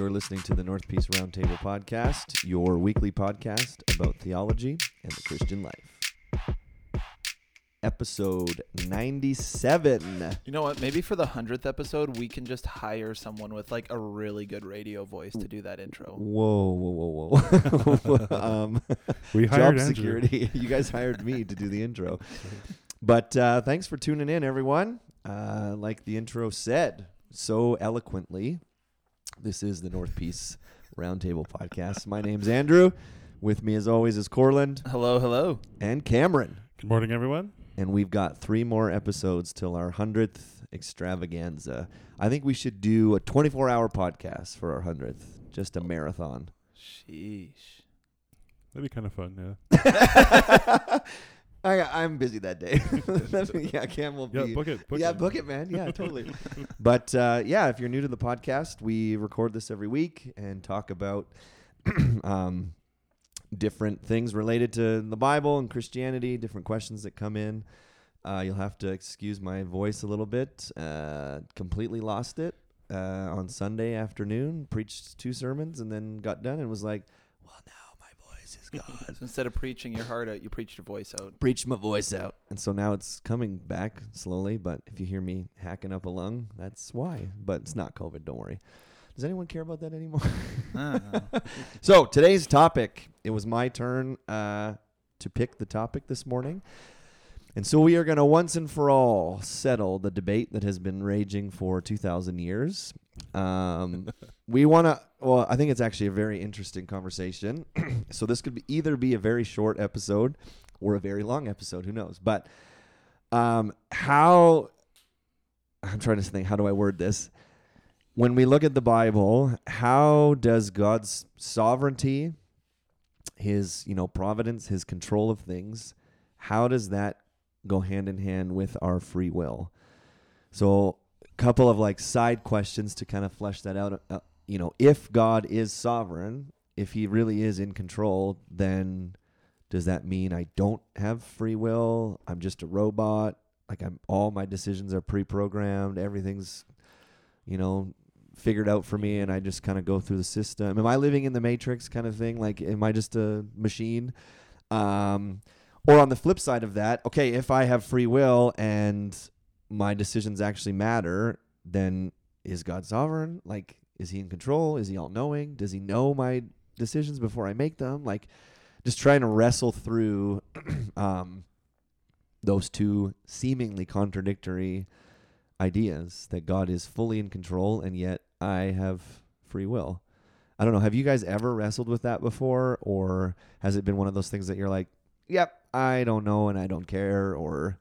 You're listening to the North Peace Roundtable Podcast, your weekly podcast about theology and the Christian life. Episode 97. You know what? Maybe for the hundredth episode, we can just hire someone with like a really good radio voice to do that intro. Whoa, whoa, whoa, whoa. um, We job hired Andrew. security. you guys hired me to do the intro. But uh, thanks for tuning in, everyone. Uh, like the intro said so eloquently, this is the North Peace Roundtable Podcast. My name's Andrew. With me, as always, is Corlin Hello, hello. and Cameron. Good morning, everyone. And we've got three more episodes till our 100th extravaganza. I think we should do a 24 hour podcast for our 100th, just a marathon. Sheesh. That'd be kind of fun, yeah. I, I'm busy that day. yeah, Cam will Yeah, be. book it. Book yeah, it. book it, man. Yeah, totally. but uh, yeah, if you're new to the podcast, we record this every week and talk about um, different things related to the Bible and Christianity, different questions that come in. Uh, you'll have to excuse my voice a little bit. Uh, completely lost it uh, on Sunday afternoon. Preached two sermons and then got done and was like, "Well, now my voice is gone." So instead of preaching your heart out, you preached your voice out. preached my voice out. And so now it's coming back slowly, but if you hear me hacking up a lung, that's why. But it's not COVID, don't worry. Does anyone care about that anymore? So today's topic, it was my turn uh, to pick the topic this morning. And so we are going to once and for all settle the debate that has been raging for 2,000 years. Um, we want to, well, I think it's actually a very interesting conversation. so this could be either be a very short episode or a very long episode. Who knows? But um, how, I'm trying to think, how do I word this? When we look at the Bible, how does God's sovereignty, his, you know, providence, his control of things, how does that go hand in hand with our free will? So, a couple of like side questions to kind of flesh that out. Uh, you know, if God is sovereign, if he really is in control, then does that mean I don't have free will? I'm just a robot? Like I'm all my decisions are pre-programmed, everything's you know, figured out for me and I just kind of go through the system. Am I living in the matrix kind of thing? Like am I just a machine? Um or on the flip side of that, okay, if I have free will and my decisions actually matter, then is God sovereign? Like is he in control? Is he all knowing? Does he know my decisions before I make them? Like just trying to wrestle through um those two seemingly contradictory ideas that God is fully in control and yet I have free will. I don't know. Have you guys ever wrestled with that before, or has it been one of those things that you're like, "Yep, I don't know and I don't care," or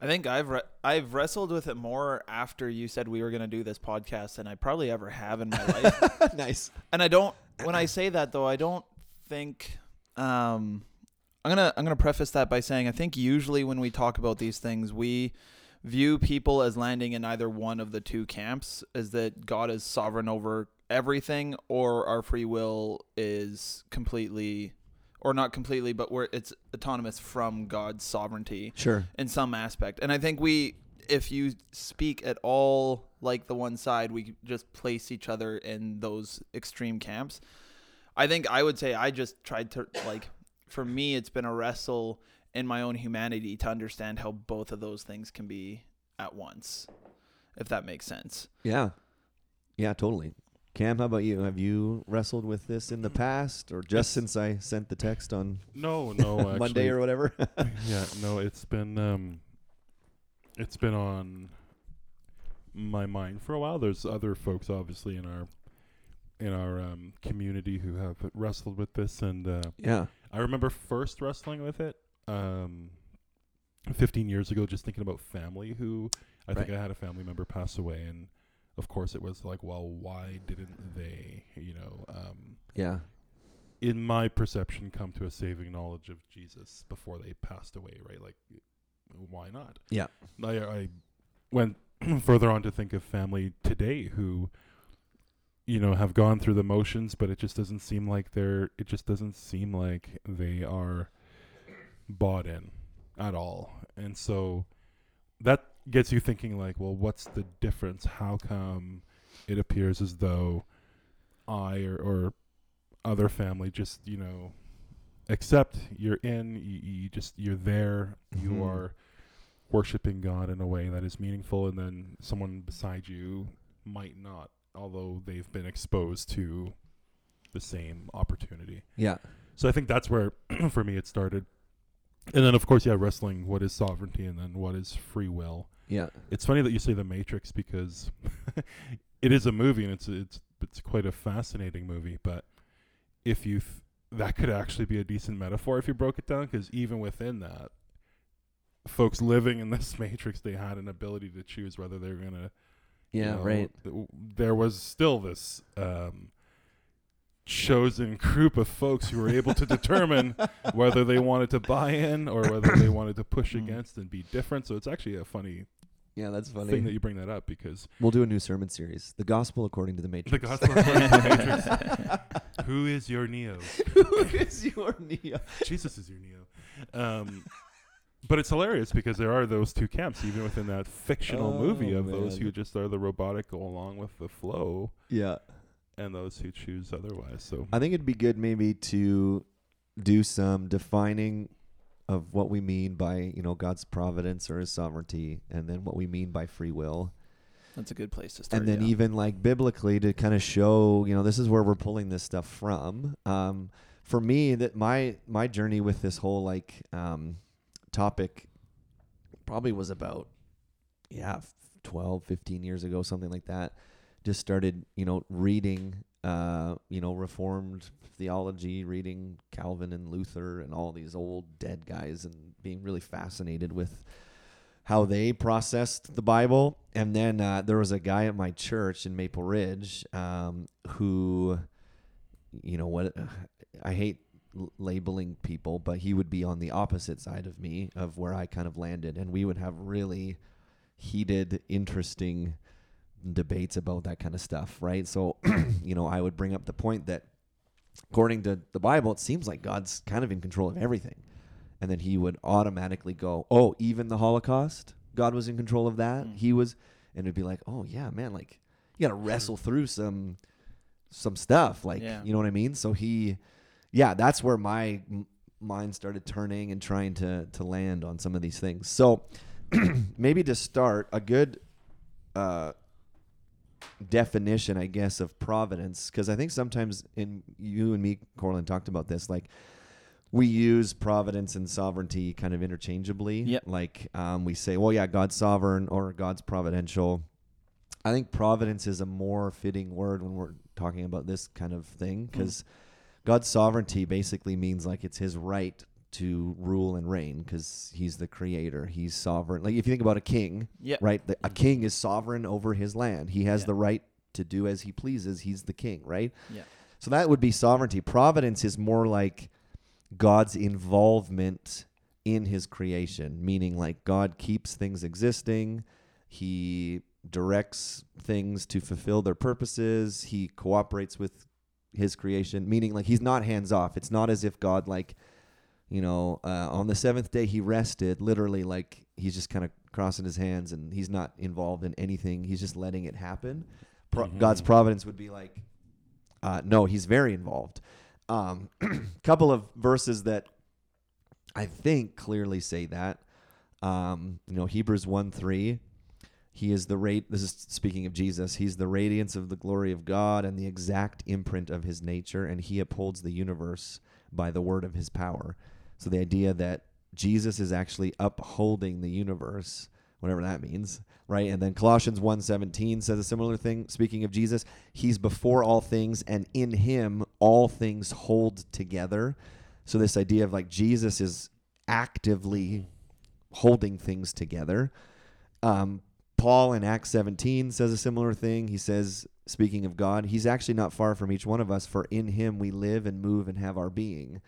I think I've re- I've wrestled with it more after you said we were going to do this podcast than I probably ever have in my life. nice? and I don't. When I say that though, I don't think. Um, I'm gonna I'm gonna preface that by saying I think usually when we talk about these things, we view people as landing in either one of the two camps, is that God is sovereign over everything, or our free will is completely, or not completely, but where it's autonomous from God's sovereignty Sure. in some aspect. And I think we, if you speak at all like the one side, we just place each other in those extreme camps. I think I would say I just tried to like, for me, it's been a wrestle in my own humanity to understand how both of those things can be at once, if that makes sense. Yeah. Yeah, totally. Cam, how about you? Have you wrestled with this in the past, or just since I sent the text on No, no, actually. Monday or whatever? yeah, no, it's been um, it's been on my mind for a while. There's other folks, obviously, in our in our um, community who have wrestled with this, and uh, yeah. I remember first wrestling with it um, 15 years ago, just thinking about family. Who I think Right. I had a family member pass away, and of course, it was like, well, why didn't they, you know? Um, Yeah. in my perception, come to a saving knowledge of Jesus before they passed away, right? Like, why not? Yeah. I, I went further on to think of family today who, you know, have gone through the motions, but it just doesn't seem like they're, it just doesn't seem like they are bought in at all. And so that gets you thinking, like, well, what's the difference? How come it appears as though I or, or other family just you know accept you're in you, you just you're there you Mhm. are worshiping God in a way that is meaningful and then someone beside you might not although they've been exposed to the same opportunity Yeah. so I think that's where for me it started and then of course yeah wrestling what is sovereignty and then what is free will Yeah. it's funny that you say The Matrix because it is a movie and it's it's it's quite a fascinating movie. But if you th- that could actually be a decent metaphor if you broke it down, because even within that, folks living in this Matrix, they had an ability to choose whether they're gonna. you Yeah. know, right. th- There was still this. Um, chosen group of folks who were able to determine whether they wanted to buy in or whether they wanted to push Mm. against and be different. So it's actually a funny Yeah, that's funny. thing that you bring that up because we'll do a new sermon series, "The Gospel According to the Matrix." the gospel according to the Matrix. Who is your Neo? Who is your Neo? Jesus is your Neo. Um, but it's hilarious because there are those two camps even within that fictional movie Oh, of those who just are the robotic go along with the flow Yeah. And those who choose otherwise. So I think it'd be good maybe to do some defining of what we mean by, you know, God's providence or his sovereignty and then what we mean by free will. That's a good place to start. and then yeah. even like biblically to kind of show, you know, this is where we're pulling this stuff from. Um for me that my my journey with this whole like um topic probably was about yeah, f- 12, 15 years ago, something like that. Just started, you know, reading uh, you know, reformed theology, reading Calvin and Luther and all these old dead guys and being really fascinated with how they processed the Bible. And then uh, there was a guy at my church in Maple Ridge um, who, you know, what I hate labeling people, but he would be on the opposite side of me of where I kind of landed, and we would have really heated, interesting debates about that kind of stuff, right? So, you know, I would bring up the point that according to the Bible, it seems like God's kind of in control of everything. And then he would automatically go, "Oh, even the Holocaust, God was in control of that. Mm. He was." And it'd be like, "Oh, yeah, man, like you got to wrestle through some some stuff, like, Yeah. you know what I mean?" So he yeah, that's where my m- mind started turning and trying to to land on some of these things. So, maybe to start, a good uh definition, I guess, of providence, because I think sometimes in you and me, Corlin, talked about this, like we use providence and sovereignty kind of interchangeably. Yep. Like um, we say, well, yeah, God's sovereign or God's providential. I think providence is a more fitting word when we're talking about this kind of thing because God's sovereignty basically means like it's his right to rule and reign because he's the creator. He's sovereign. Like if you think about a king, Yep. right? The, a king is sovereign over his land. He has Yeah. the right to do as he pleases. He's the king, right? Yeah. So that would be sovereignty. Providence is more like God's involvement in his creation, meaning like God keeps things existing. He directs things to fulfill their purposes. He cooperates with his creation, meaning like he's not hands off. It's not as if God like you know, uh, on the seventh day he rested, literally like he's just kind of crossing his hands and he's not involved in anything. He's just letting it happen. Pro- Mhm. God's providence would be like, uh, no, he's very involved. Um, couple of verses that I think clearly say that. Um, you know, Hebrews 1 3. He is the rate. This is speaking of Jesus. He's the radiance of the glory of God and the exact imprint of his nature, and he upholds the universe by the word of his power. So the idea that Jesus is actually upholding the universe, whatever that means, right? And then Colossians 1:17 says a similar thing speaking of Jesus, he's before all things and in him all things hold together. So this idea of like Jesus is actively holding things together. Um, Paul in Acts 17 says a similar thing. He says, speaking of God, he's actually not far from each one of us, for in him we live and move and have our being.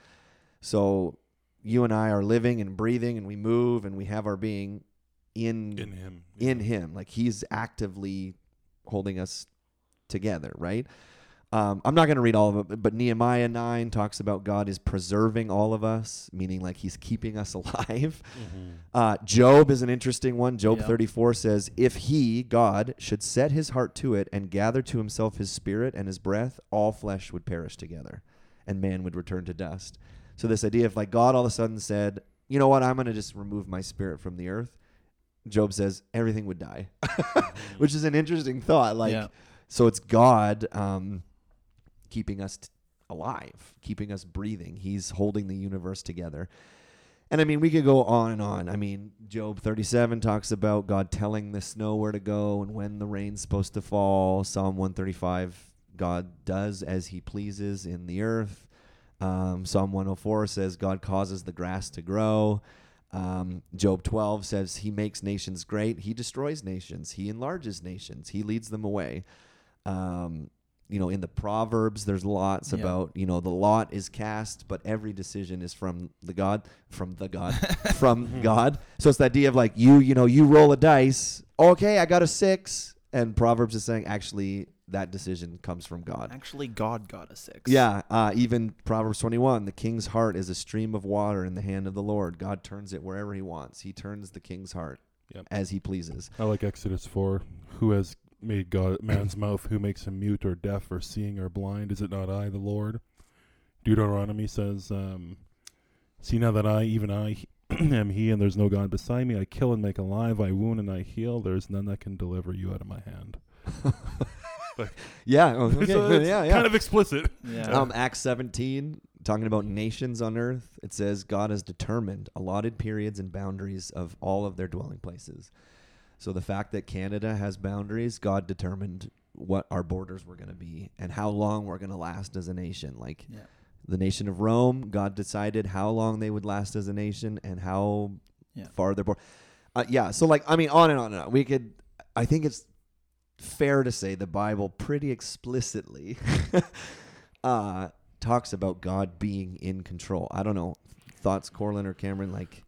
So you and I are living and breathing and we move and we have our being in in him, in him like he's actively holding us together right Um, I'm not going to read all of it, but- Nehemiah 9 talks about God is preserving all of us, meaning like he's keeping us alive. Uh, Job is an interesting one. Job Yeah. 34 says, If he, God, should set his heart to it and gather to himself his spirit and his breath, all flesh would perish together and man would return to dust. So, this idea of like God all of a sudden said, You know what? I'm going to just remove my spirit from the earth. Job says, Everything would die, which is an interesting thought. Like, Yeah. so it's God um, keeping us t- alive, keeping us breathing. He's holding the universe together. And I mean, we could go on and on. I mean, Job 37 talks about God telling the snow where to go and when the rain's supposed to fall. Psalm 135, God does as he pleases in the earth. Um, Psalm 104 says God causes the grass to grow. Um, Job 12 says he makes nations great. He destroys nations. He enlarges nations. He leads them away. Um, you know, in the Proverbs, there's lots Yeah. about, you know, the lot is cast, but every decision is from the God, from the God, from God. So it's the idea of like you, you know, you roll a dice. Okay, I got a six. And Proverbs is saying actually that decision comes from God. Actually, God got a six. Yeah, uh, even Proverbs 21, the king's heart is a stream of water in the hand of the Lord. God turns it wherever he wants. He turns the king's heart Yep. as he pleases. I like Exodus 4. Who has made God man's mouth? Who makes him mute or deaf or seeing or blind? Is it not I, the Lord? Deuteronomy says, um, See now that I, even I, am He, and there's no God beside me. I kill and make alive. I wound and I heal. There is none that can deliver you out of my hand. Yeah, oh, okay. So it's yeah, yeah. Kind of explicit. Yeah. Um, Acts 17, talking about nations on earth, it says God has determined allotted periods and boundaries of all of their dwelling places. So the fact that Canada has boundaries, God determined what our borders were going to be and how long we're going to last as a nation. Like yeah. the nation of Rome, God decided how long they would last as a nation and how Yeah. far their border. Uh, yeah, so like I mean, on and on and on. We could. I think it's fair to say the Bible pretty explicitly uh, talks about God being in control. I don't know thoughts, Corlin or Cameron. Like,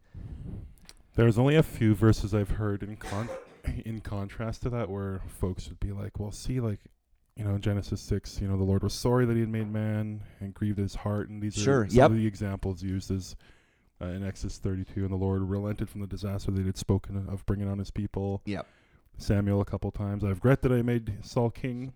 There's only a few verses I've heard in con- in contrast to that where folks would be like, "Well, see, like, you know, Genesis six, you know, the Lord was sorry that He had made man and grieved His heart, and these Sure, are some yep. of the examples used as uh, in Exodus 32, and the Lord relented from the disaster that He had spoken of bringing on His people. Yep. Samuel a couple times. I regret that I made Saul king,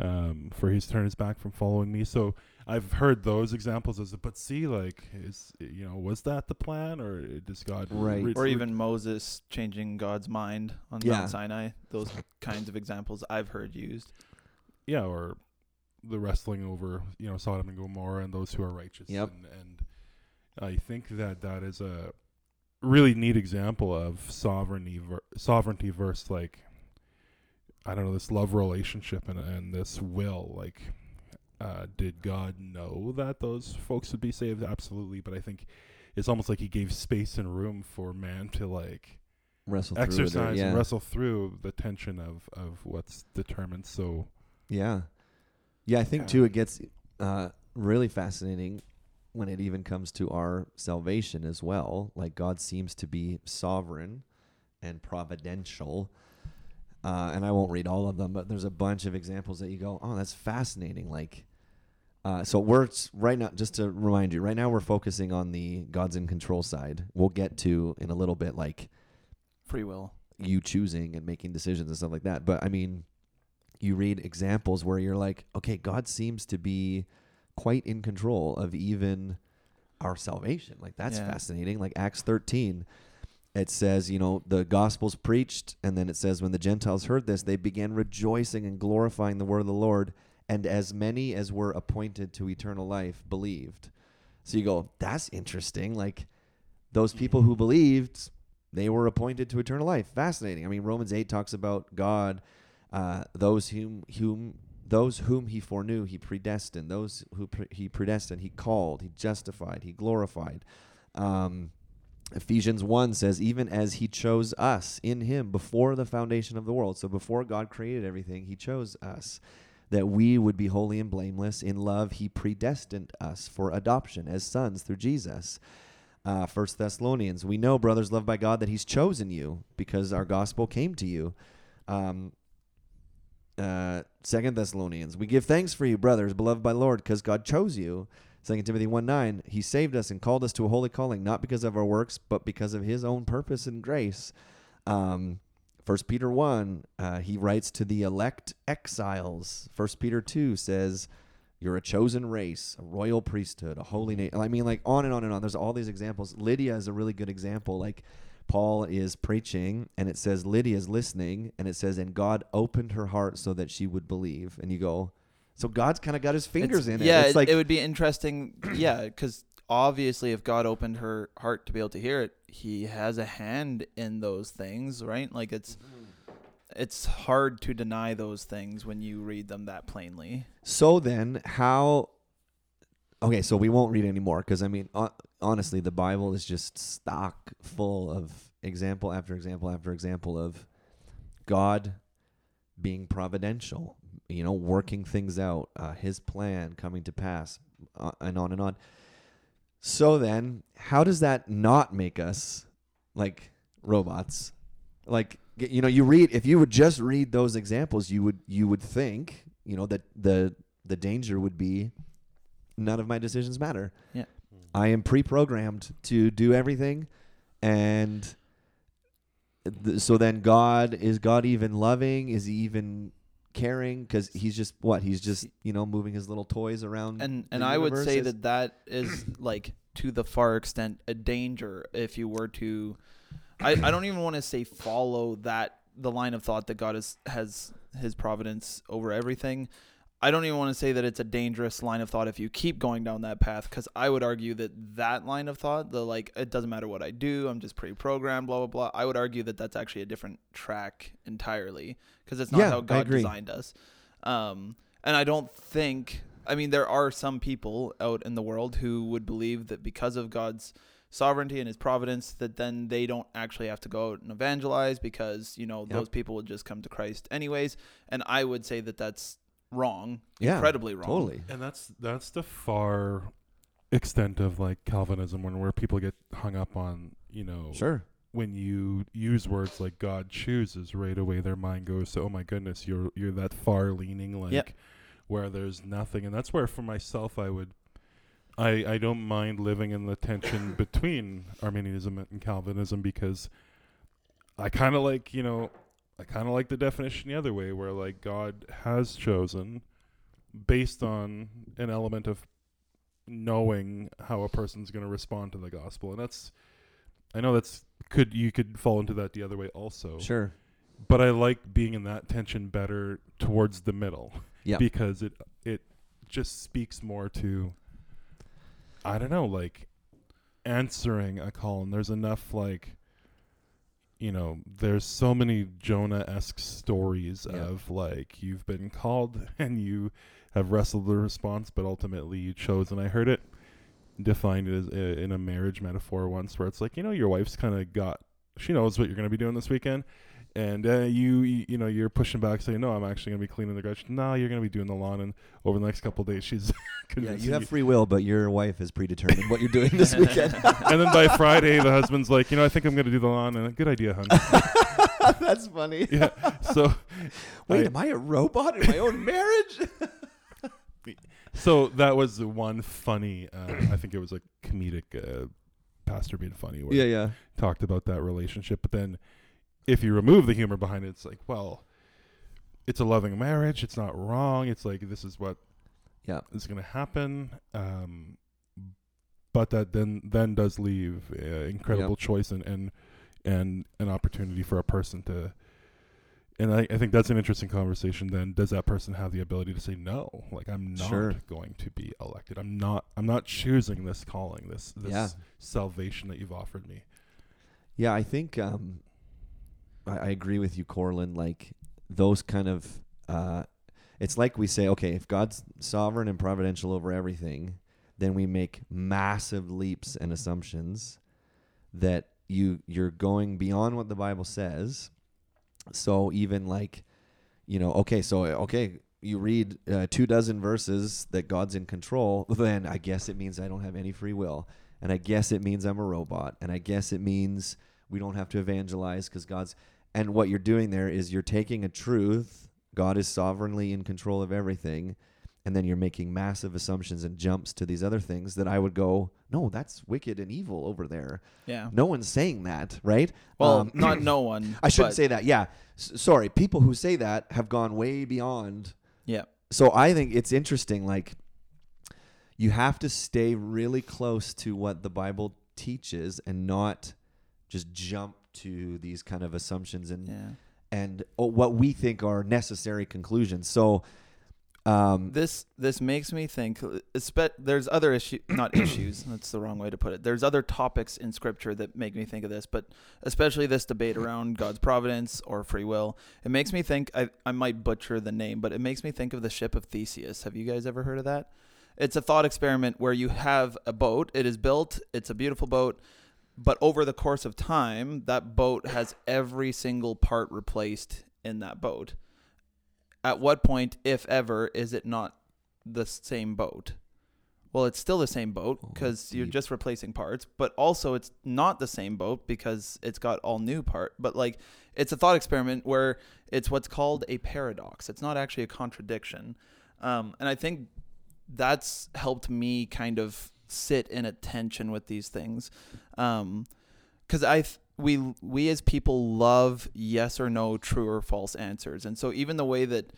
um, for he's turned his back from following me. So I've heard those examples as, a but see, like, is you know, was that the plan, or does God Right. re- Or even Moses changing God's mind on Yeah. Mount Sinai. Those kinds of examples I've heard used. yeah, or the wrestling over you know Sodom and Gomorrah and those who are righteous. Yep. And, and I think that that is a really neat example of sovereignty, ver- sovereignty versus like I don't know this love relationship and and this will. Like, uh, did God know that those folks would be saved? Absolutely, but I think it's almost like He gave space and room for man to like wrestle through it, exercise yeah. and wrestle through the tension of of what's determined. So. Yeah. Yeah, I think Yeah. too it gets uh, really fascinating when it even comes to our salvation as well. Like God seems to be sovereign and providential. Uh, and I won't read all of them, but there's a bunch of examples that you go, oh, that's fascinating. Like, uh, so we're right now, just to remind you, right now we're focusing on the God's in control side. We'll get to in a little bit, like Free will. you choosing and making decisions and stuff like that. But I mean, you read examples where you're like, okay, God seems to be quite in control of even our salvation. Like that's Yeah. fascinating. Like Acts 13, it says, you know, the gospel's preached, and then it says, when the Gentiles heard this, they began rejoicing and glorifying the word of the Lord, and as many as were appointed to eternal life believed. So you go, that's interesting. Like those people who believed, they were appointed to eternal life. Fascinating. I mean, Romans 8 talks about God, uh, those whom whom those whom he foreknew, he predestined. Those who pre- he predestined, he called, he justified, he glorified. Um, Ephesians 1 says, even as he chose us in him before the foundation of the world. So before God created everything, he chose us that we would be holy and blameless. In love, he predestined us for adoption as sons through Jesus. Uh, First Thessalonians, we know, brothers loved by God, that he's chosen you because our gospel came to you. Um, uh, Second Thessalonians, we give thanks for you, brothers, beloved by Lord, because God chose you. Second Timothy one nine, He saved us and called us to a holy calling, not because of our works, but because of His own purpose and grace. Um, First Peter one, uh, he writes to the elect exiles. First Peter two says, "You're a chosen race, a royal priesthood, a holy nation." I mean, like on and on and on. There's all these examples. Lydia is a really good example. Like Paul is preaching, and it says Lydia is listening, and it says, "And God opened her heart so that she would believe." And you go, so God's kind of got His fingers It's- in it. Yeah, it's it, like it would be interesting. yeah, because obviously, if God opened her heart to be able to hear it, He has a hand in those things, right? Like it's it's hard to deny those things when you read them that plainly. So then, how? Okay, so we won't read anymore because I mean, hon- honestly, the Bible is just stock full of example after example after example of God being providential, you know, working things out, uh, His plan coming to pass, uh, and on and on. So then, how does that not make us like robots? Like you know, you read if you would just read those examples, you would you would think you know that the the danger would be none of my decisions matter. Yeah. I am pre-programmed to do everything, and th- so then God is God even loving? Is he even caring? Because he's just what he's just you know moving his little toys around. And and I would say that that is like to the far extent a danger if you were to. I, I don't even want to say follow that the line of thought that God is, has His providence over everything. I don't even want to say that it's a dangerous line of thought if you keep going down that path because I would argue that that line of thought, the like, it doesn't matter what I do, I'm just pre-programmed, blah blah blah. I would argue that that's actually a different track entirely because it's not Yeah, how God designed us. Um, and I don't think, I mean, there are some people out in the world who would believe that because of God's sovereignty and His providence, that then they don't actually have to go out and evangelize because you know Yep. those people would just come to Christ anyways. And I would say that that's wrong, Yeah, incredibly wrong. totally. And that's that's the far extent of like Calvinism, when where people get hung up on, you know, Sure. when you use words like God chooses, right away their mind goes to, oh my goodness, you're you're that far leaning, like Yep. where there's nothing, and that's where for myself I would. I, I don't mind living in the tension between Arminianism and Calvinism because I kind of like you know I kind of like the definition the other way where like God has chosen based on an element of knowing how a person's going to respond to the gospel and that's I know that's could you could fall into that the other way also Sure. but I like being in that tension better towards the middle Yeah. because it it just speaks more to I don't know like answering a call and there's enough like you know there's so many Jonah-esque stories Yeah. of like you've been called and you have wrestled the response but ultimately you chose and I heard it defined as uh, in a marriage metaphor once where it's like you know your wife's kind of got she knows what you're going to be doing this weekend and uh, you, you you know you're pushing back saying no i'm actually going to be cleaning the garage no you're going to be doing the lawn and over the next couple of days she's Yeah, you have free will, but your wife has predetermined what you're doing this weekend. and then by friday the husband's like you know i think i'm going to do the lawn and a good idea honey That's funny. yeah so Wait, I- am I a robot in my own marriage? so that was the one funny uh, i think it was a comedic uh, pastor being funny where yeah, yeah. talked about that relationship. But then if you remove the humor behind it, it's like, well, it's a loving marriage. It's not wrong. It's like this is what Yeah. is going to happen. Um, but that then then does leave uh, incredible choice and, and and an opportunity for a person to. And I, I think that's an interesting conversation. Then does that person have the ability to say no? Like I'm not Sure. going to be elected. I'm not. I'm not choosing this calling. This this Yeah. salvation that you've offered me. Yeah, I think um, I, I agree with you, Corlin. Like those kind of, uh, it's like we say, okay, if God's sovereign and providential over everything, then we make massive leaps and assumptions that you you're going beyond what the Bible says. So even like, you know, okay, so okay, you read uh, two dozen verses that God's in control, then I guess it means I don't have any free will. And I guess it means I'm a robot. And I guess it means we don't have to evangelize because God's. And what you're doing there is you're taking a truth God is sovereignly in control of everything, and then you're making massive assumptions and jumps to these other things that I would go, no, that's wicked and evil over there. Yeah. No one's saying that, right? Well, Um, not no one. I shouldn't say that. Yeah. S- sorry. People who say that have gone way beyond. Yeah. So I think it's interesting. Like, you have to stay really close to what the Bible teaches and not just jump to these kind of assumptions and Yeah. and oh, what we think are necessary conclusions. So, um, This this makes me think. There's other issue, not issues. That's the wrong way to put it. There's other topics in Scripture that make me think of this, but especially this debate around God's providence or free will. It makes me think. I I might butcher the name, but it makes me think of the ship of Theseus. Have you guys ever heard of that? It's a thought experiment where you have a boat. It is built. It's a beautiful boat. But over the course of time, that boat has every single part replaced in that boat. At what point, if ever, is it not the same boat? Well, it's still the same boat Oh, because you're just replacing parts, but also it's not the same boat because it's got all new part. But like, it's a thought experiment where it's what's called a paradox. It's not actually a contradiction, um, and I think that's helped me kind of sit in a tension with these things, um because I th- we we as people love yes or no, true or false answers, and so even the way that,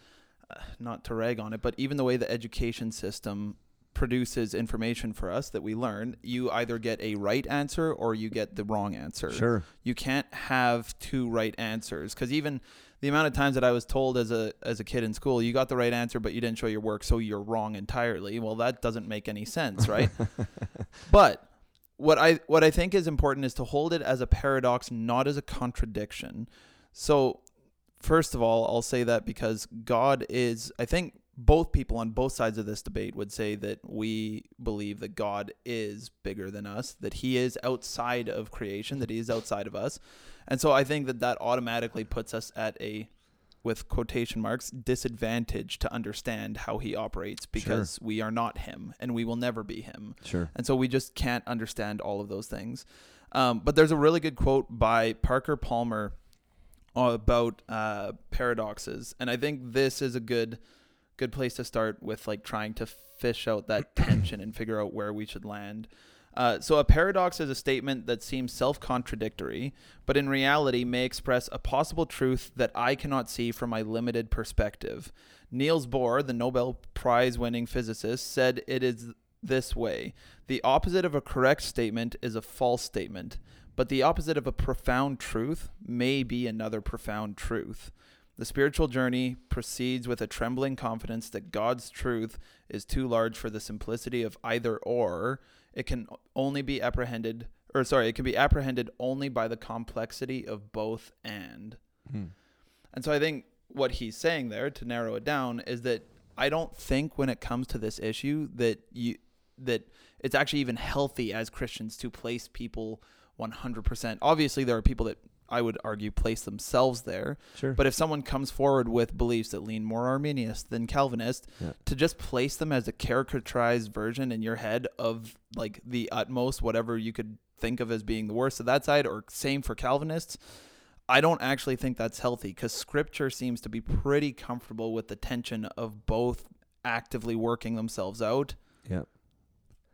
uh, not to rag on it, but even the way the education system produces information for us that we learn, you either get a right answer or you get the wrong answer sure. you can't have two right answers because even the amount of times that I was told as a as a kid in school, you got the right answer, but you didn't show your work, so you're wrong entirely. Well, that doesn't make any sense, right? but what I what I think is important is to hold it as a paradox, not as a contradiction. So, first of all, I'll say that because God is, I think both people on both sides of this debate would say that we believe that God is bigger than us, that he is outside of creation, that he is outside of us. And so I think that that automatically puts us at a with quotation marks disadvantage to understand how he operates because we are not him and we will never be him. Sure. And so we just can't understand all of those things. Um, but there's a really good quote by Parker Palmer about uh, paradoxes, and I think this is a good good place to start with like trying to fish out that tension and figure out where we should land. Uh, so a paradox is a statement that seems self-contradictory, but in reality may express a possible truth that I cannot see from my limited perspective. Niels Bohr, the Nobel Prize-winning physicist, said it is this way: the opposite of a correct statement is a false statement, but the opposite of a profound truth may be another profound truth. The spiritual journey proceeds with a trembling confidence that God's truth is too large for the simplicity of either or. It can only be apprehended, or sorry, it can be apprehended only by the complexity of both and. Hmm. And so I think what he's saying there, to narrow it down, is that I don't think when it comes to this issue that you that it's actually even healthy as Christians to place people 100%. Obviously, there are people that I would argue place themselves there. Sure. But if someone comes forward with beliefs that lean more Arminius than Calvinist, Yeah. to just place them as a caricaturized version in your head of like the utmost, whatever you could think of as being the worst of that side, or same for Calvinists, I don't actually think that's healthy because scripture seems to be pretty comfortable with the tension of both actively working themselves out yeah.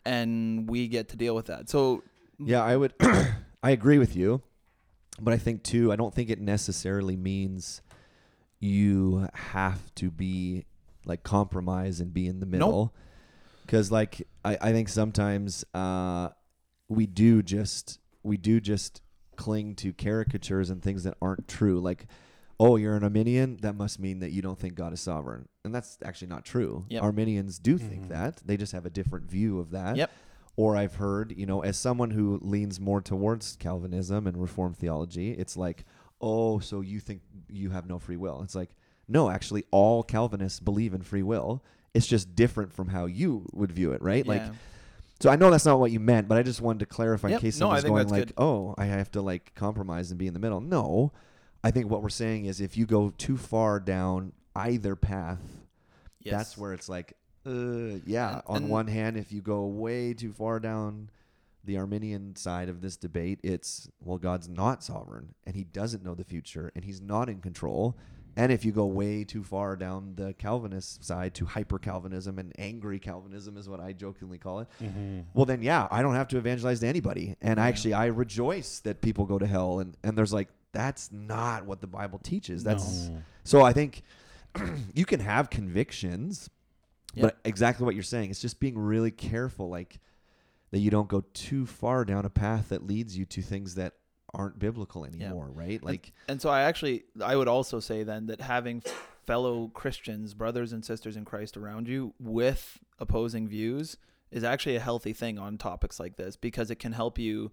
and we get to deal with that. So, Yeah, I would. I agree with you, but I think too. I don't think it necessarily means you have to be like compromise and be in the middle. Because like I, I think sometimes uh, we do just we do just cling to caricatures and things that aren't true. Like, oh, you're an Arminian, that must mean that you don't think God is sovereign, and that's actually not true. Yep. Arminians do think Mhm. that. They just have a different view of that Yep. Or I've heard, you know, as someone who leans more towards Calvinism and Reformed theology, it's like, oh, so you think you have no free will? It's like, no, actually, all Calvinists believe in free will. It's just different from how you would view it, right? Like, so I know that's not what you meant, but I just wanted to clarify in case No, someone's going like, good. oh, I have to like compromise and be in the middle. No, I think what we're saying is if you go too far down either path, yes. that's where it's like, uh, yeah. And- on and- one hand, if you go way too far down the Arminian side of this debate, it's well, God's not sovereign and He doesn't know the future and He's not in control, And if you go way too far down the Calvinist side to hyper Calvinism and angry Calvinism is what I jokingly call it. Mm-hmm. Well, then yeah, I don't have to evangelize to anybody. And Yeah. actually, I rejoice that people go to hell. And and there's like that's not what the Bible teaches. That's No. so I think you can have convictions, Yeah. but exactly what you're saying. It's just being really careful, like that you don't go too far down a path that leads you to things that aren't biblical anymore, right? Like, And so I actually I would also say then that having fellow Christians, brothers and sisters in Christ around you with opposing views is actually a healthy thing on topics like this because it can help you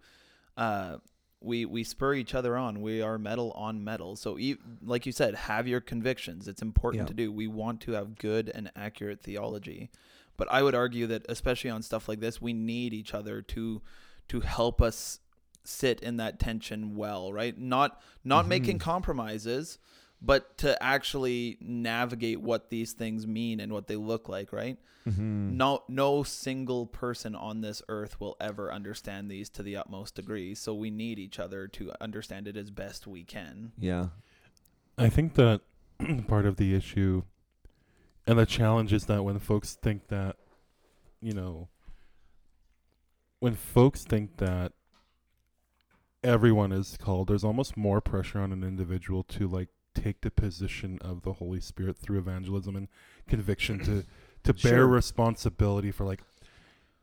uh we we spur each other on. We are metal on metal. So e- like you said, have your convictions. It's important Yeah. to do. We want to have good and accurate theology. But I would argue that especially on stuff like this, we need each other to to help us sit in that tension well, right? Not not Mhm. making compromises, but to actually navigate what these things mean and what they look like, right? mhm. No no single person on this earth will ever understand these to the utmost degree. So we need each other to understand it as best we can. yeah, I think that part of the issue and the challenge is that when folks think that, you know, when folks think that everyone is called, there's almost more pressure on an individual to like take the position of the Holy Spirit through evangelism and conviction to to bear Sure. responsibility for like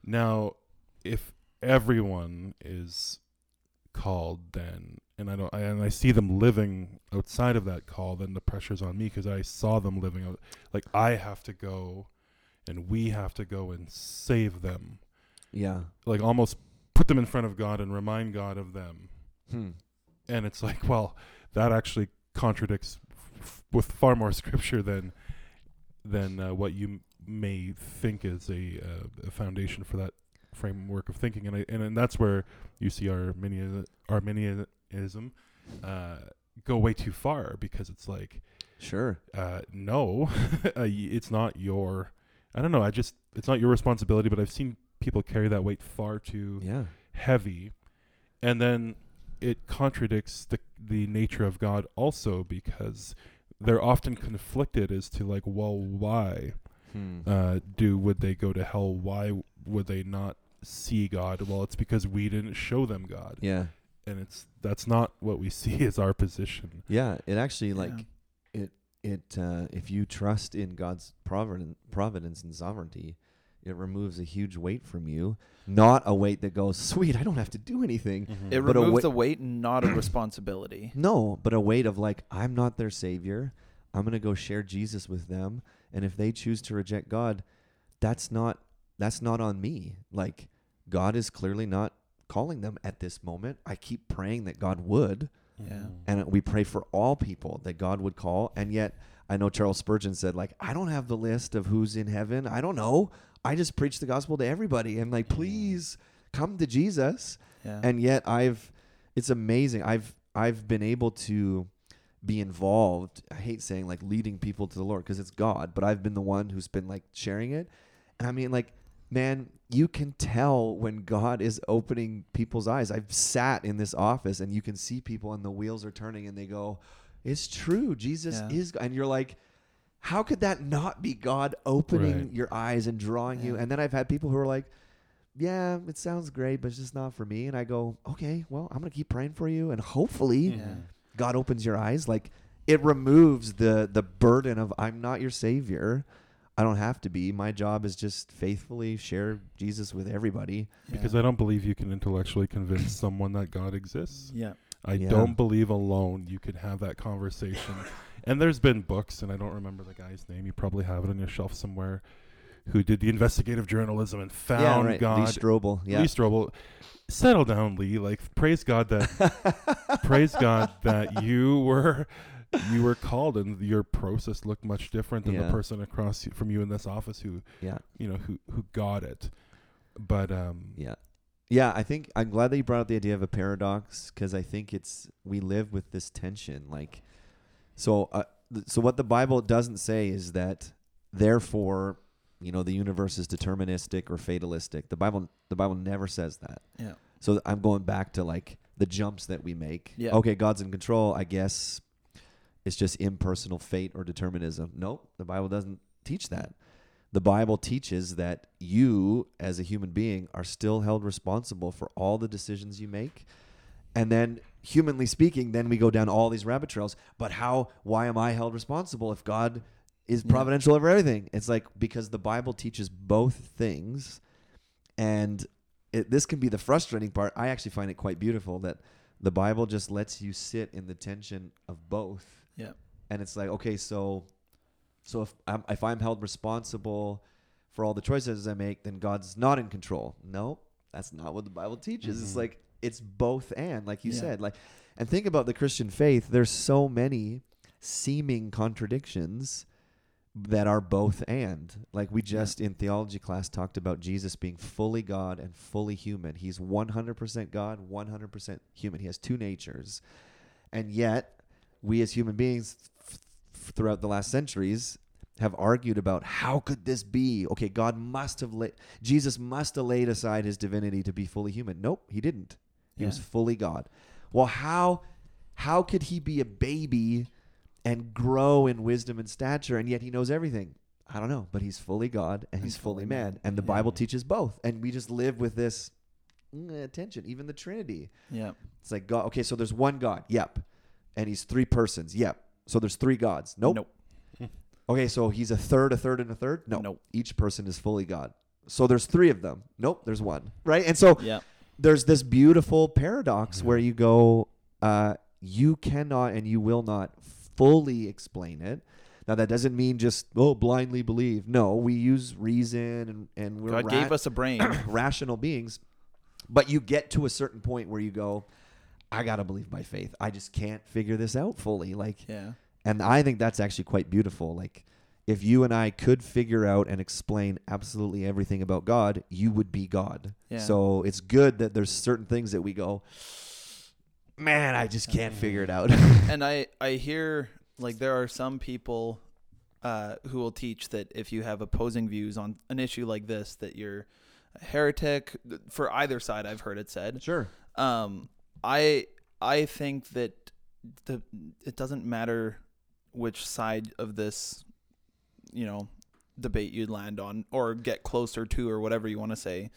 now if everyone is called then and I don't I, and I see them living outside of that call then the pressure's on me because I saw them living out like I have to go and we have to go and save them yeah. like almost put them in front of God and remind God of them Hmm. and it's like well that actually contradicts f- with far more scripture than than uh, what you m- may think is a, uh, a foundation for that framework of thinking and I, and, and that's where you see Arminian Arminianism uh, go way too far because it's like Sure. uh, no uh, it's not your I don't know I just it's not your responsibility but I've seen people carry that weight far too Yeah. heavy and then it contradicts the the nature of God also because they're often conflicted as to like well why Hmm. uh, do would they go to hell why would they not see God well it's because we didn't show them God yeah. and it's that's not what we see as our position Yeah. It actually like Yeah. it it uh, if you trust in God's providence, providence and sovereignty, it removes a huge weight from you. Not a weight that goes, sweet, I don't have to do anything. Mm-hmm. It But a removes wa- the weight, not a responsibility. No, but a weight of like, I'm not their savior. I'm gonna go share Jesus with them, and if they choose to reject God, that's not that's not on me. Like God is clearly not calling them at this moment. I keep praying that God would, Yeah. Mm-hmm. and we pray for all people that God would call. And yet, I know Charles Spurgeon said, like, I don't have the list of who's in heaven. I don't know. I just preach the gospel to everybody, and like, please come to Jesus Yeah. and yet I've it's amazing. I've I've been able to be involved. I hate saying like leading people to the Lord because it's God, but I've been the one who's been like sharing it. And I mean like man, you can tell when God is opening people's eyes. I've sat in this office and you can see people and the wheels are turning and they go, "It's true. Jesus Yeah. is." And you're like, "How could that not be God opening Right. your eyes and drawing you?" And then I've had people who are like, yeah, it sounds great, but it's just not for me. And I go, okay, well, I'm gonna keep praying for you, and hopefully Yeah. God opens your eyes. Like it removes the the burden of I'm not your savior. I don't have to be. My job is just faithfully share Jesus with everybody. because. I don't believe you can intellectually convince someone that God exists. yeah. I Yeah. don't believe alone you could have that conversation. And there's been books, and I don't remember the guy's name. You probably have it on your shelf somewhere. Who did the investigative journalism and found yeah, right. God? Lee Strobel. Yeah. Lee Strobel. Settle down, Lee. Like praise God that praise God that you were you were called and your process looked much different than Yeah. the person across from you in this office who yeah. you know who who got it. But um Yeah. Yeah, I think I'm glad that you brought up the idea of a paradox because I think it's we live with this tension. Like, so, uh, th- so what the Bible doesn't say is that therefore, you know, the universe is deterministic or fatalistic. The Bible, the Bible never says that. Yeah. So I'm going back to like the jumps that we make. Yeah. Okay, God's in control. I guess it's just impersonal fate or determinism. Nope, the Bible doesn't teach that. The Bible teaches that you, as a human being, are still held responsible for all the decisions you make. And then, humanly speaking, then we go down all these rabbit trails. But how, why am I held responsible if God is Yeah. providential over everything? It's like because the Bible teaches both things. And it, this can be the frustrating part. I actually find it quite beautiful that the Bible just lets you sit in the tension of both Yeah. and it's like okay so so if I'm, if I'm held responsible for all the choices I make then God's not in control no that's not what the Bible teaches it's Mhm. like it's both and like you Yeah. said like and think about the Christian faith there's so many seeming contradictions that are both and. Like we just in theology class talked about Jesus being fully God and fully human. He's 100% God 100% human. He has two natures. And yet we as human beings f- f- throughout the last centuries have argued about how could this be? Okay god must have laid jesus must have laid aside his divinity to be fully human. Nope he didn't he was fully god well how how could he be a baby and grow in wisdom and stature and yet he knows everything i don't know but he's fully god and he's, He's fully fully man man. and the Yeah. bible teaches both and we just live with this mm, attention, even the trinity Yeah. it's like God. Okay, so there's one God. Yep. And he's three persons. Yep. So there's three gods. Nope. Nope. Okay, so he's a third, a third, and a third. No. Nope. Each person is fully God. So there's three of them. Nope. There's one. Right. And so Yeah. There's this beautiful paradox where you go, uh, you cannot and you will not fully explain it. Now that doesn't mean just oh blindly believe. No, we use reason and and we're God ra- gave us a brain. rational beings. But you get to a certain point where you go, I gotta believe by faith. I just can't figure this out fully. Like, yeah. and I think that's actually quite beautiful. Like, if you and I could figure out and explain absolutely everything about God, you would be God. Yeah. So it's good that there's certain things that we go, man, I just can't figure it out. and I I hear like there are some people uh, who will teach that if you have opposing views on an issue like this, that you're a heretic. For either side, I've heard it said. sure. Um, I I think that the it doesn't matter which side of this, you know, debate you'd land on or get closer to or whatever you want to say.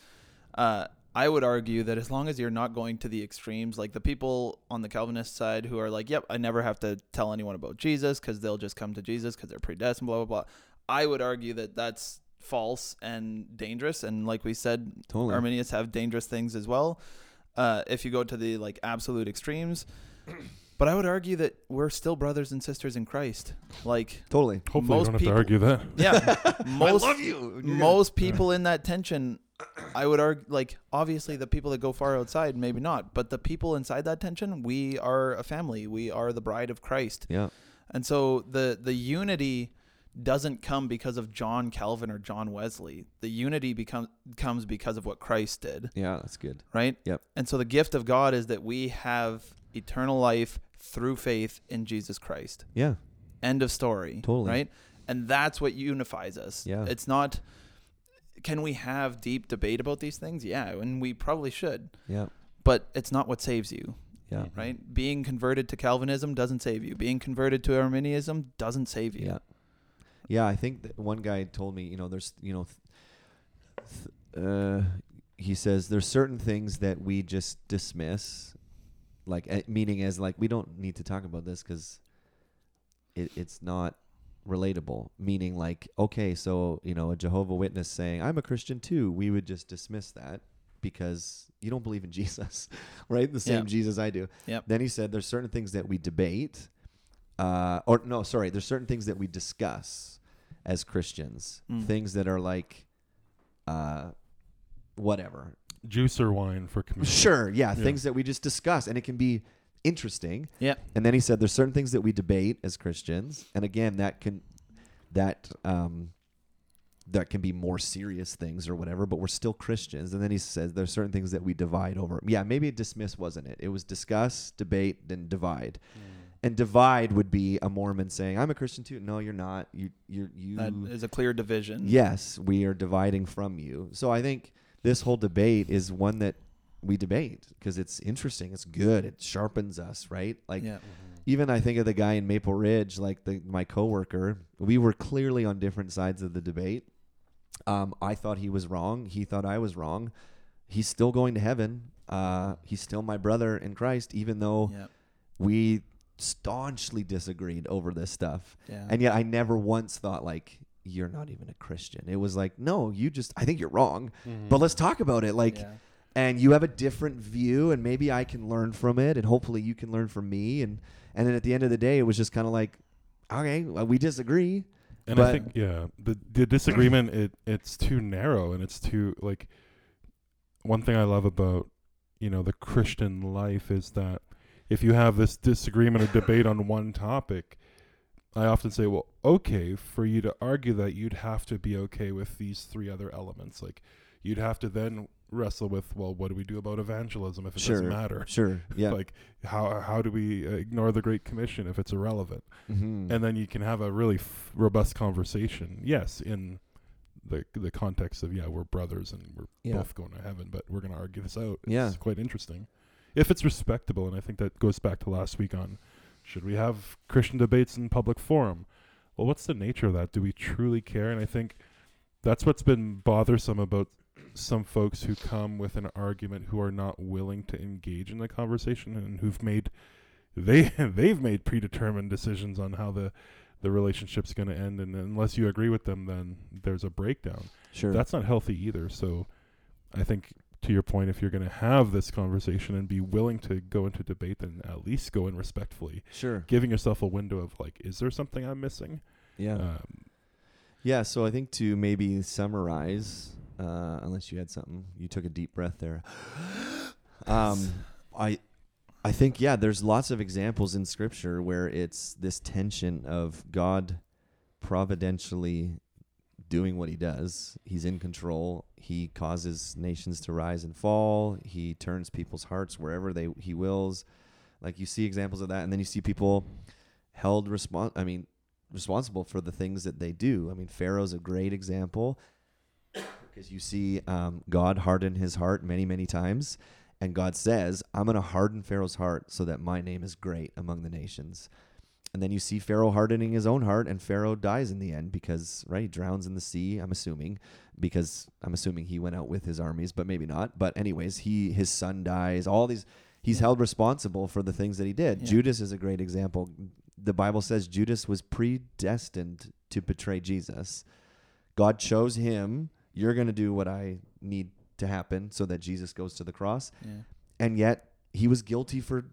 Uh, I would argue that as long as you're not going to the extremes, like the people on the Calvinist side who are like, "Yep, I never have to tell anyone about Jesus because they'll just come to Jesus because they're predestined," blah blah blah. I would argue that that's false and dangerous. And like we said, Totally. Arminians have dangerous things as well. Uh, if you go to the like absolute extremes, but I would argue that we're still brothers and sisters in Christ. Like, Totally. Hopefully, Most you don't have people- to argue that. yeah, most I love you. most people in that tension, I would argue, like obviously the people that go far outside, maybe not, but the people inside that tension, we are a family. We are the bride of Christ. Yeah. And so the the unity doesn't come because of John Calvin or John Wesley. The unity becomes comes because of what Christ did, Yeah, that's good. right? Yep. And so the gift of God is that we have eternal life through faith in Jesus Christ. Yeah. End of story. Totally. Right? And that's what unifies us. Yeah. It's not can we have deep debate about these things? Yeah, and we probably should. Yeah. But it's not what saves you, Yeah. right? Being converted to Calvinism doesn't save you. Being converted to Arminianism doesn't save you. Yeah. Yeah, I think that one guy told me, you know, there's, you know, th- uh, he says there's certain things that we just dismiss, like uh, meaning as like we don't need to talk about this because it, it's not relatable. Meaning like, okay, so you know, a Jehovah Witness saying I'm a Christian too, we would just dismiss that because you don't believe in Jesus, right? The same Yeah. Jesus I do. Yep. Then he said there's certain things that we debate, uh, or no, sorry, there's certain things that we discuss as Christians, Mm. things that are like, uh, whatever. Juice or wine for communion. Sure, yeah, Yeah. things that we just discuss, and it can be interesting. Yeah. And then he said there's certain things that we debate as Christians, and again, that can that um that can be more serious things or whatever, but we're still Christians. And then he says there's certain things that we divide over. Yeah, maybe dismiss wasn't it? It was discuss, debate, then divide. And divide would be a Mormon saying, "I'm a Christian too." No, you're not. You you you That is a clear division. Yes, we are dividing from you. So I think this whole debate is one that we debate because it's interesting, it's good, it sharpens us, right? Like Yeah. even I think of the guy in Maple Ridge, like the my coworker. We were clearly on different sides of the debate. Um, I thought he was wrong. He thought I was wrong. He's still going to heaven. Uh, he's still my brother in Christ, even though Yeah. we staunchly disagreed over this stuff. Yeah. And yet I never once thought like you're not even a Christian. It was like, no, you just I think you're wrong. Mm-hmm. But let's talk about it. Like yeah. and you have a different view and maybe I can learn from it and hopefully you can learn from me and and then at the end of the day it was just kind of like okay, well, we disagree. And But- I think yeah, the the disagreement it it's too narrow and it's too like one thing I love about you know the Christian life is that if you have this disagreement or debate on one topic, I often say, well, okay, for you to argue that you'd have to be okay with these three other elements. Like you'd have to then wrestle with, well, what do we do about evangelism if it Sure. doesn't matter? Sure. Yeah. Like how how do we uh, ignore the Great Commission if it's irrelevant? Mhm. and then you can have a really f- robust conversation. Yes, in the the context of yeah, we're brothers and we're Yeah. both going to heaven, but we're going to argue this out. It's Yeah. quite interesting if it's respectable, and I think that goes back to last week on should we have Christian debates in public forum? Well, what's the nature of that? Do we truly care? And I think that's what's been bothersome about some folks who come with an argument who are not willing to engage in the conversation and who've made they they've made predetermined decisions on how the the relationship's going to end and unless you agree with them then there's a breakdown sure. that's not healthy either so i think to your point if you're going to have this conversation and be willing to go into debate then at least go in respectfully sure. giving yourself a window of like is there something i'm missing Yeah. um, Yeah, so I think to maybe summarize, uh, unless you had something, you took a deep breath there. Um, I, I think yeah, there's lots of examples in Scripture where it's this tension of God providentially doing what He does. He's in control. He causes nations to rise and fall. He turns people's hearts wherever they He wills. Like you see examples of that, and then you see people held respon I mean, responsible for the things that they do. I mean, Pharaoh's a great example because you see um, God harden his heart many, many times. And God says, I'm going to harden Pharaoh's heart so that my name is great among the nations. And then you see Pharaoh hardening his own heart, and Pharaoh dies in the end because, right, he drowns in the sea, I'm assuming, because I'm assuming he went out with his armies, but maybe not. But, anyways, he his son dies. All these, he's held responsible for the things that he did. Yeah. Judas is a great example. The Bible says Judas was predestined to betray Jesus. God chose him. You're going to do what I need to happen so that Jesus goes to the cross. Yeah. And yet he was guilty for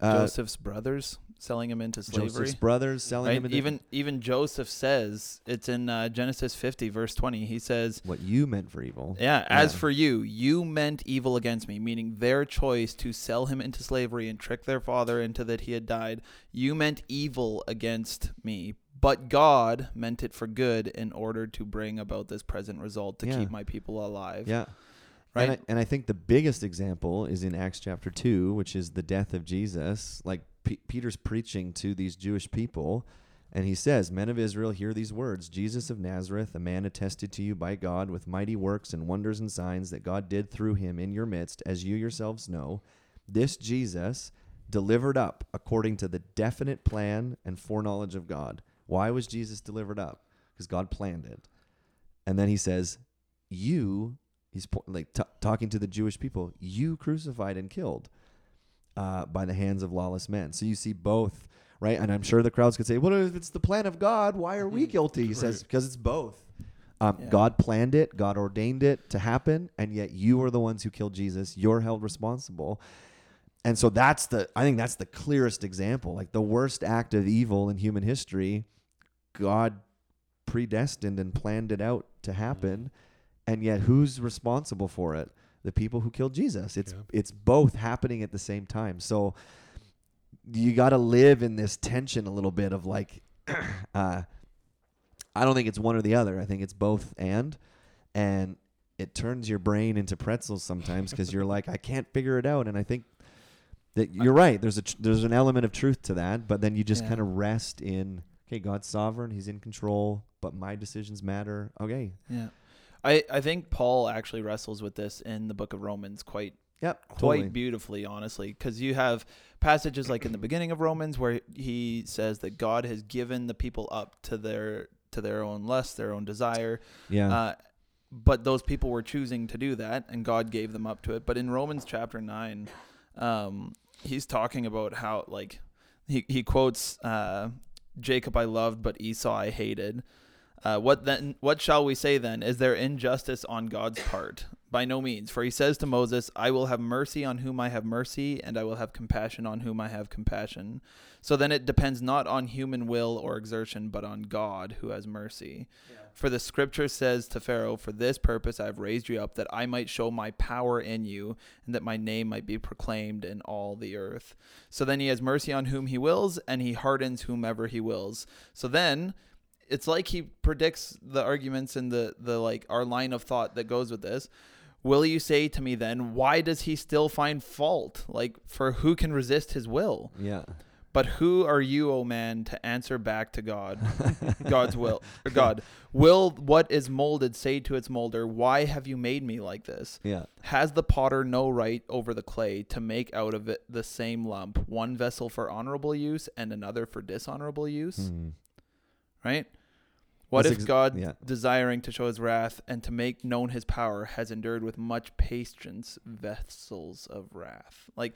uh, Joseph's brothers selling him into slavery. Joseph's brothers selling Right? him into Even even Joseph says it's in uh, Genesis 50 verse 20. He says, what you meant for evil. "Yeah, as for you, you meant evil against me, meaning their choice to sell him into slavery and trick their father into that he had died. You meant evil against me, but God meant it for good in order to bring about this present result to Yeah. keep my people alive." Yeah. Right? And I, and I think the biggest example is in Acts chapter 2, which is the death of Jesus. Like P- Peter's preaching to these Jewish people, and he says, Men of Israel, hear these words Jesus of Nazareth, a man attested to you by God with mighty works and wonders and signs that God did through him in your midst, as you yourselves know. This Jesus delivered up according to the definite plan and foreknowledge of God. Why was Jesus delivered up? Because God planned it. And then he says, You he's like t- talking to the Jewish people. You crucified and killed uh, by the hands of lawless men. So you see both, right? And I'm sure the crowds could say, "Well, if it's the plan of God, why are we guilty?" He says, "Because it's both. Um, Yeah. God planned it, God ordained it to happen, and yet you are the ones who killed Jesus. You're held responsible." And so that's the I think that's the clearest example. Like the worst act of evil in human history, God predestined and planned it out to happen. And yet who's responsible for it? The people who killed Jesus. It's Yeah. it's both happening at the same time. So you got to live in this tension a little bit of like uh I don't think it's one or the other. I think it's both and and it turns your brain into pretzels sometimes because you're like I can't figure it out and I think that you're right. There's a tr- there's an element of truth to that, but then you just Yeah. kind of rest in okay, God's sovereign, He's in control, but my decisions matter. Okay, Yeah. I, I think Paul actually wrestles with this in the book of Romans quite Yep. quite beautifully, honestly, because you have passages like in the beginning of Romans where he says that God has given the people up to their to their own lust, their own desire, Yeah. uh, but those people were choosing to do that, and God gave them up to it. But in Romans chapter nine, um, he's talking about how like he he quotes uh, Jacob I loved, but Esau I hated. Uh, what then? What shall we say then? Is there injustice on God's part? By no means, for he says to Moses, "I will have mercy on whom I have mercy, and I will have compassion on whom I have compassion." So then it depends not on human will or exertion, but on God who has mercy. For the scripture says to Pharaoh, For this purpose I have raised you up, that I might show my power in you, and that my name might be proclaimed in all the earth. So then he has mercy on whom he wills, and he hardens whomever he wills. So then it's like he predicts the arguments and the, the like our line of thought that goes with this. Will you say to me then, why does he still find fault? Like, for who can resist his will? yeah. But who are you, O man, to answer back to God? God's will. Or God. Will what is molded say to its molder, Why have you made me like this? Yeah. Has the potter no right over the clay to make out of it the same lump, one vessel for honorable use and another for dishonorable use? Hmm. Right? What That's if ex- God, yeah. desiring to show his wrath and to make known his power, has endured with much patience vessels of wrath? Like,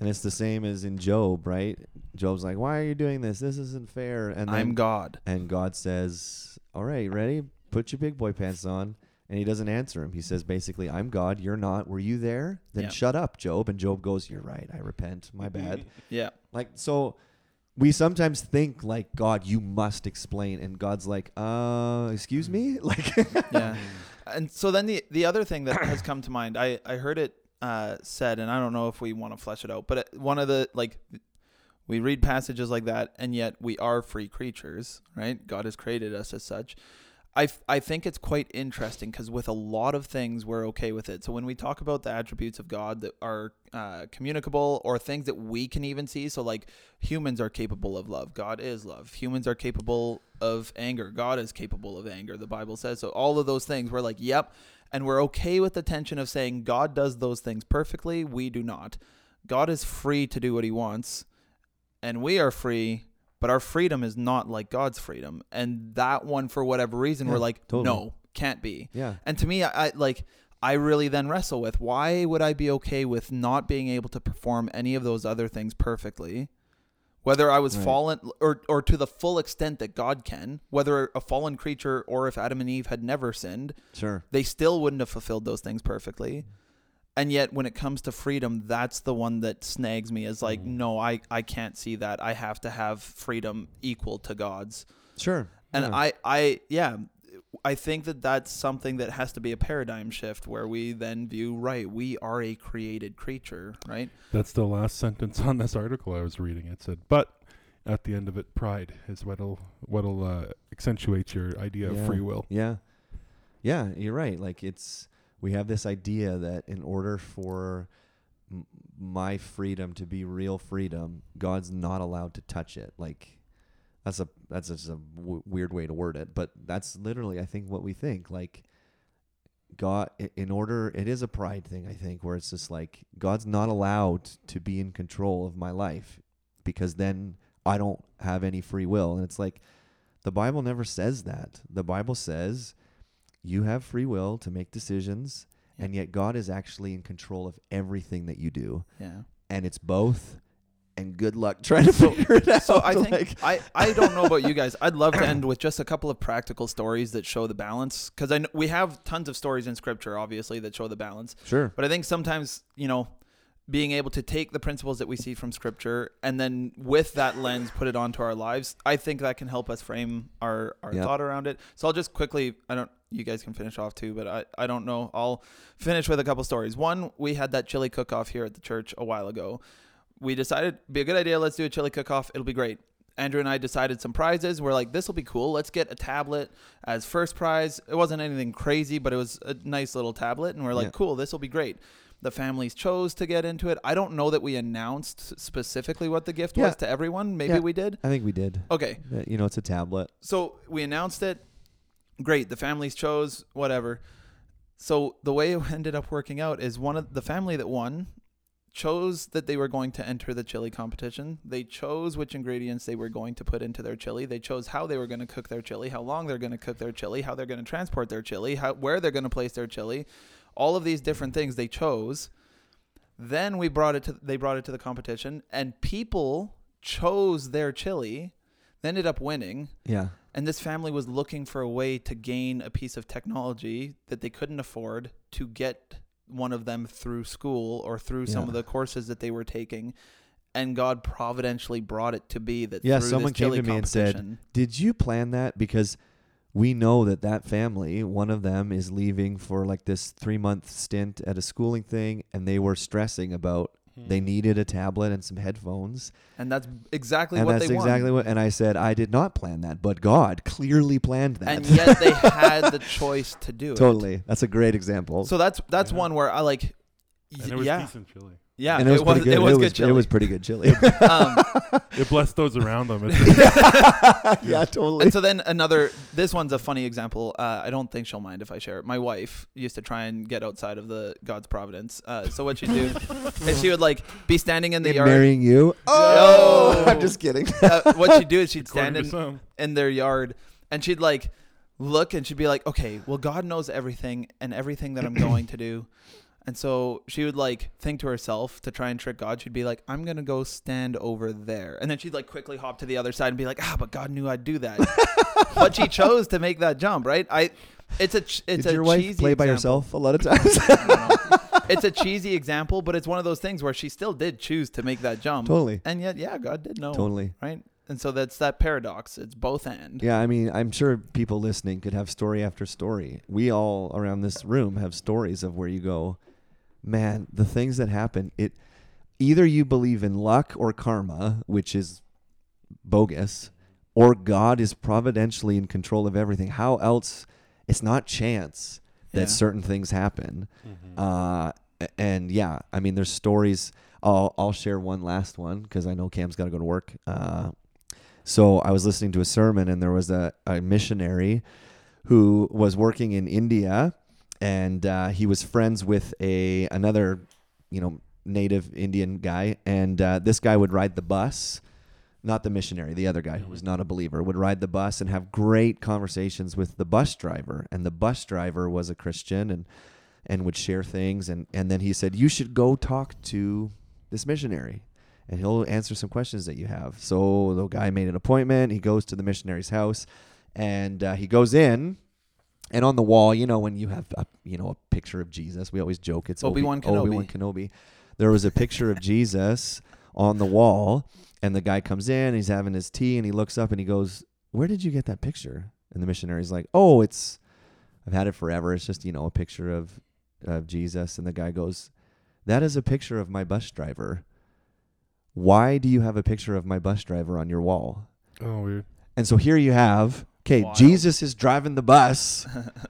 And it's the same as in Job, right? Job's like, "Why are you doing this? This isn't fair." And then, I'm God. and God says, "All right, ready? Put your big boy pants on." And he doesn't answer him. He says basically, "I'm God. You're not. Were you there? Then Yeah. shut up, Job." And Job goes, "You're right. I repent. My bad." Yeah. like so, we sometimes think like God, you must explain, and God's like, "Uh, excuse me." Like, yeah. And so then the the other thing that has come to mind, I I heard it uh, said, and I don't know if we want to flesh it out, but it, one of the like we read passages like that, and yet we are free creatures, right? God has created us as such. I, I think it's quite interesting because with a lot of things we're okay with it. So when we talk about the attributes of God that are uh, communicable or things that we can even see, so like humans are capable of love, God is love. Humans are capable of anger, God is capable of anger. The Bible says so. All of those things, we're like, yep, and we're okay with the tension of saying God does those things perfectly. We do not. God is free to do what He wants, and we are free but our freedom is not like God's freedom. And that one, for whatever reason, Yeah, we're like, totally. no, can't be. yeah, And to me, I, I like, I really then wrestle with why would I be okay with not being able to perform any of those other things perfectly? Whether I was Right. fallen or, or to the full extent that God can, whether a fallen creature or if Adam and Eve had never sinned, sure. they still wouldn't have fulfilled those things perfectly. Mm. And yet, when it comes to freedom, that's the one that snags me as like, Mm. no, I, I can't see that. I have to have freedom equal to God's. Sure. And yeah. I, I, yeah, I think that that's something that has to be a paradigm shift where we then view, right, we are a created creature, right? That's the last sentence on this article I was reading. It said, "But at the end of it, pride is what'll what'll uh, accentuate your idea Yeah. of free will." Yeah. Yeah, you're right. Like it's we have this idea that in order for my freedom to be real freedom, God's not allowed to touch it. Like that's a that's just a w- weird way to word it, but that's literally I think what we think. Like God in order it is a pride thing I think where it's just like God's not allowed to be in control of my life because then I don't have any free will. And it's like the Bible never says that. The Bible says you have free will to make decisions, Yeah. and yet God is actually in control of everything that you do. Yeah. And it's both. And good luck trying to figure it out. So I think like- I, I don't know about you guys. I'd love to end with just a couple of practical stories that show the balance because I kn- we have tons of stories in scripture, obviously, that show the balance. sure. But I think sometimes, you know, being able to take the principles that we see from scripture and then with that lens put it onto our lives, I think that can help us frame our, our Yep. thought around it. So I'll just quickly I don't you guys can finish off too, but I, I don't know. I'll finish with a couple stories. One, we had that chili cook off here at the church a while ago. We decided be a good idea, let's do a chili cook off. It'll be great. Andrew and I decided some prizes. We're like, this will be cool. Let's get a tablet as first prize. It wasn't anything crazy, but it was a nice little tablet. And we're like, Yeah. cool, this will be great. The families chose to get into it. I don't know that we announced specifically what the gift Yeah. was to everyone. Maybe Yeah. we did. I think we did. Okay. Uh, You know, it's a tablet. So we announced it. Great. The families chose, whatever. So the way it ended up working out is one of the family that won chose that they were going to enter the chili competition. They chose which ingredients they were going to put into their chili. They chose how they were going to cook their chili, how long they're going to cook their chili, how they're going to transport their chili, how where they're going to place their chili. All of these different things they chose. Then we brought it to they brought it to the competition and people chose their chili. They ended up winning. Yeah. And this family was looking for a way to gain a piece of technology that they couldn't afford to get one of them through school or through some of the courses that they were taking. And God providentially brought it to be that Yeah, through someone this came chili to me and said, competition- Did you plan that? Because we know that that family, one of them is leaving for like this three month stint at a schooling thing, and they were stressing about they Hmm. needed a tablet and some headphones. and that's exactly and what that's they exactly won. what. And I said, I did not plan that, but God clearly planned that. And yet they had the choice to do it. totally. That's a great example. So that's that's Yeah. one where I like. And it was yeah, decent chili. Yeah, and it was, pretty good. It was, good It was pretty good chili. um, It blessed those around them. It's- yeah, totally. And so then another, this one's a funny example. Uh, I don't think she'll mind if I share it. My wife used to try and get outside of the God's providence. Uh, so what she'd do is she would like be standing in the In yard. marrying you? Oh! I'm just kidding. uh, what she'd do is she'd stand according to in, in their yard and she'd like look and she'd be like, okay, well, God knows everything and everything that I'm going to do. And so she would like think to herself to try and trick God. She'd be like, I'm going to go stand over there. And then she'd like quickly hop to the other side and be like, ah, but God knew I'd do that. but she chose to make that jump, right? I, it's a, ch- it's Did a your wife cheesy play by example. herself a lot of times? I don't know. it's a cheesy example, but it's one of those things where she still did choose to make that jump. totally. And yet, yeah, God did know. Totally. Right? And so that's that paradox. It's both and. Yeah, I mean, I'm sure people listening could have story after story. We all around this room have stories of where you go, man, the things that happen, it either you believe in luck or karma, which is bogus, or God is providentially in control of everything. How else? It's not chance that Yeah. certain things happen. Mhm. Uh, and yeah, I mean, there's stories. I'll I'll share one last one because I know Cam's got to go to work. Uh, so I was listening to a sermon, and there was a, a missionary who was working in India, and uh, he was friends with a another, you know, native Indian guy, and uh, this guy would ride the bus. Not the missionary, the other guy who was not a believer would ride the bus and have great conversations with the bus driver. And the bus driver was a Christian and and would share things and and then he said you should go talk to this missionary and he'll answer some questions that you have so the guy made an appointment he goes to the missionary's house and uh, he goes in and on the wall you know when you have a, you know a picture of jesus we always joke it's Obi-Wan Kenobi. obi-wan kenobi there was a picture of jesus on the wall and the guy comes in he's having his tea and he looks up and he goes where did you get that picture and the missionary's like oh it's i've had it forever it's just you know a picture of of Jesus and the guy goes, "That is a picture of my bus driver. Why do you have a picture of my bus driver on your wall?" Oh, weird. And so here you have, okay, Jesus is driving the bus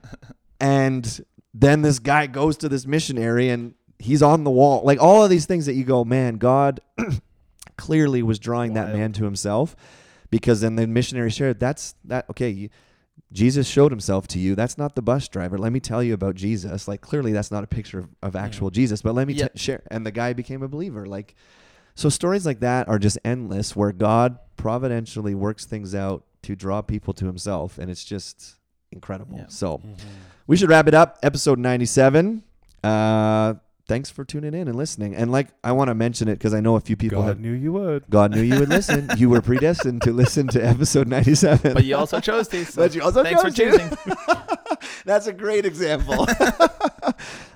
and then this guy goes to this missionary and he's on the wall. Like all of these things that you go, "Man, God clearly was drawing that man to himself." Because then the missionary shared, "That's that okay, you, Jesus showed himself to you. That's not the bus driver. Let me tell you about Jesus. Like clearly that's not a picture of, of actual Jesus, but let me Yeah. t- share. And the guy became a believer. Like so stories like that are just endless where God providentially works things out to draw people to himself and it's just incredible. Yeah. So Mhm. we should wrap it up. Episode 97. Uh thanks for tuning in and listening. And like I want to mention it because I know a few people God have knew you would. God knew you would listen. you were predestined to listen to episode 97. But you also chose to. So But you also thanks chose for choosing. That's a great example.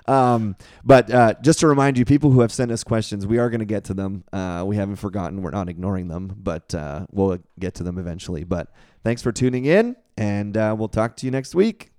um, but uh, just to remind you, people who have sent us questions, we are going to get to them. Uh, we haven't forgotten. We're not ignoring them, but uh, we'll get to them eventually. But thanks for tuning in, and uh, we'll talk to you next week.